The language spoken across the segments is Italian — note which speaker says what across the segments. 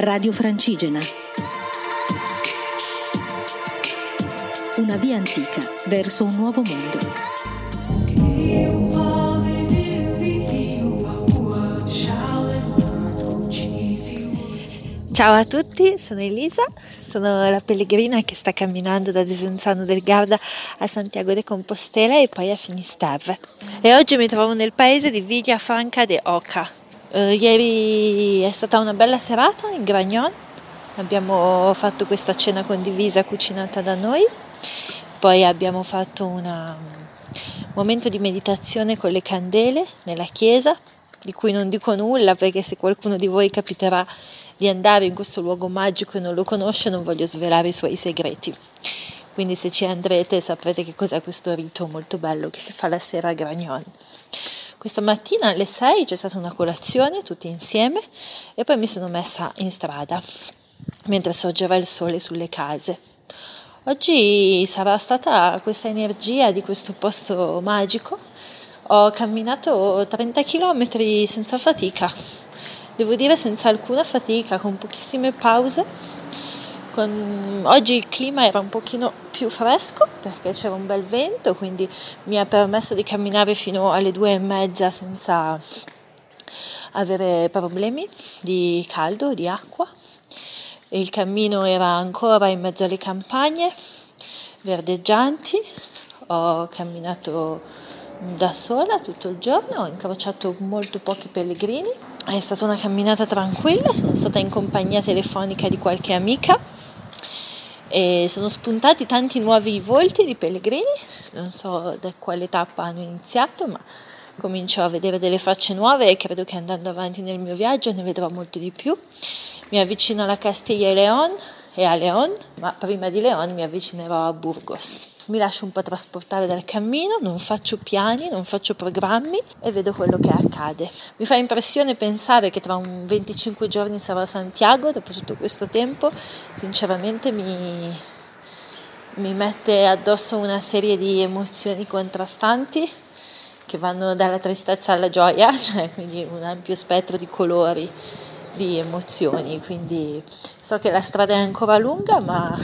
Speaker 1: Radio Francigena. Una via antica verso un nuovo mondo.
Speaker 2: Ciao a tutti, sono Elisa, sono la pellegrina che sta camminando da Desenzano del Garda a Santiago de Compostela e poi a Finisterre. E oggi mi trovo nel paese di Villafranca de Oca. Eh, ieri è stata una bella serata in Gragnon, abbiamo fatto questa cena condivisa cucinata da noi, poi abbiamo fatto un momento di meditazione con le candele nella chiesa, di cui non dico nulla perché se qualcuno di voi capiterà di andare in questo luogo magico e non lo conosce, non voglio svelare i suoi segreti. Quindi se ci andrete saprete che cos'è questo rito molto bello che si fa la sera a Gragnon. Questa mattina alle 6 c'è stata una colazione tutti insieme e poi mi sono messa in strada mentre sorgeva il sole sulle case. Oggi sarà stata questa energia di questo posto magico. Ho camminato 30 km senza fatica devo dire senza alcuna fatica, con pochissime pause. Con... Oggi il clima era un pochino più fresco perché c'era un bel vento, quindi mi ha permesso di camminare fino alle due e mezza senza avere problemi di caldo, di acqua. Il cammino era ancora in mezzo alle campagne verdeggianti. Ho camminato da sola tutto il giorno, ho incrociato molto pochi pellegrini è stata una camminata tranquilla, sono stata in compagnia telefonica di qualche amica e sono spuntati tanti nuovi volti di pellegrini, non so da quale tappa hanno iniziato, ma comincio a vedere delle facce nuove e credo che andando avanti nel mio viaggio ne vedrò molto di più. Mi avvicino alla Castiglia e León e a León, ma prima di León mi avvicinerò a Burgos. Mi lascio un po' trasportare dal cammino, non faccio piani, non faccio programmi e vedo quello che accade. Mi fa impressione pensare che tra un 25 giorni sarò a Santiago, dopo tutto questo tempo, sinceramente mi, mi mette addosso una serie di emozioni contrastanti che vanno dalla tristezza alla gioia, cioè quindi un ampio spettro di colori di emozioni, quindi so che la strada è ancora lunga, ma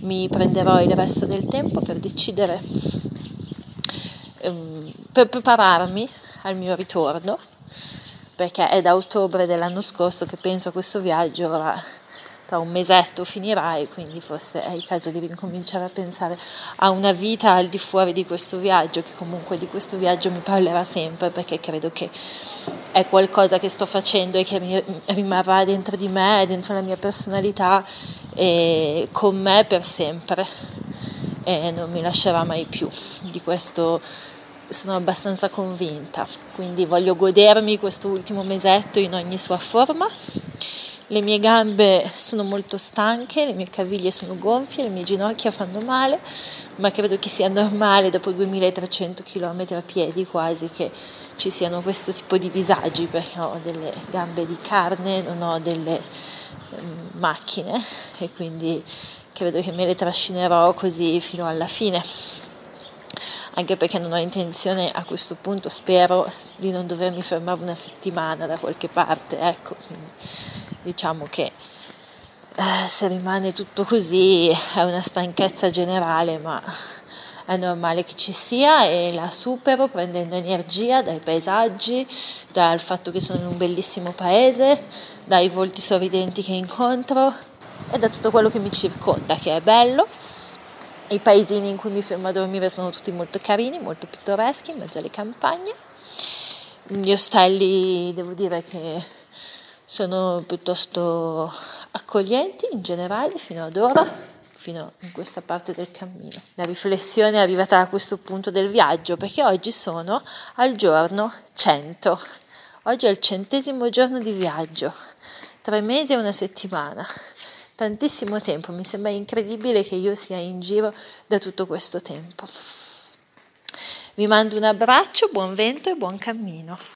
Speaker 2: mi prenderò il resto del tempo per decidere, um, per prepararmi al mio ritorno, perché è da ottobre dell'anno scorso che penso a questo viaggio, ora tra un mesetto finirà e quindi forse è il caso di ricominciare a pensare a una vita al di fuori di questo viaggio, che comunque di questo viaggio mi parlerà sempre perché credo che è qualcosa che sto facendo e che mi rimarrà dentro di me, dentro la mia personalità e con me per sempre e non mi lascerà mai più. Di questo sono abbastanza convinta. Quindi voglio godermi questo ultimo mesetto in ogni sua forma. Le mie gambe sono molto stanche, le mie caviglie sono gonfie, le mie ginocchia fanno male, ma credo che sia normale dopo 2300 km a piedi quasi che ci siano questo tipo di disagi perché ho delle gambe di carne, non ho delle um, macchine e quindi credo che me le trascinerò così fino alla fine. Anche perché non ho intenzione a questo punto, spero di non dovermi fermare una settimana da qualche parte, ecco, quindi diciamo che eh, se rimane tutto così è una stanchezza generale, ma è normale che ci sia e la supero prendendo energia dai paesaggi, dal fatto che sono in un bellissimo paese, dai volti sorridenti che incontro e da tutto quello che mi circonda, che è bello. I paesini in cui mi fermo a dormire sono tutti molto carini, molto pittoreschi, in mezzo alle campagne. Gli ostelli devo dire che sono piuttosto accoglienti in generale fino ad ora fino in questa parte del cammino. La riflessione è arrivata a questo punto del viaggio perché oggi sono al giorno 100. Oggi è il centesimo giorno di viaggio, tre mesi e una settimana. Tantissimo tempo, mi sembra incredibile che io sia in giro da tutto questo tempo. Vi mando un abbraccio, buon vento e buon cammino.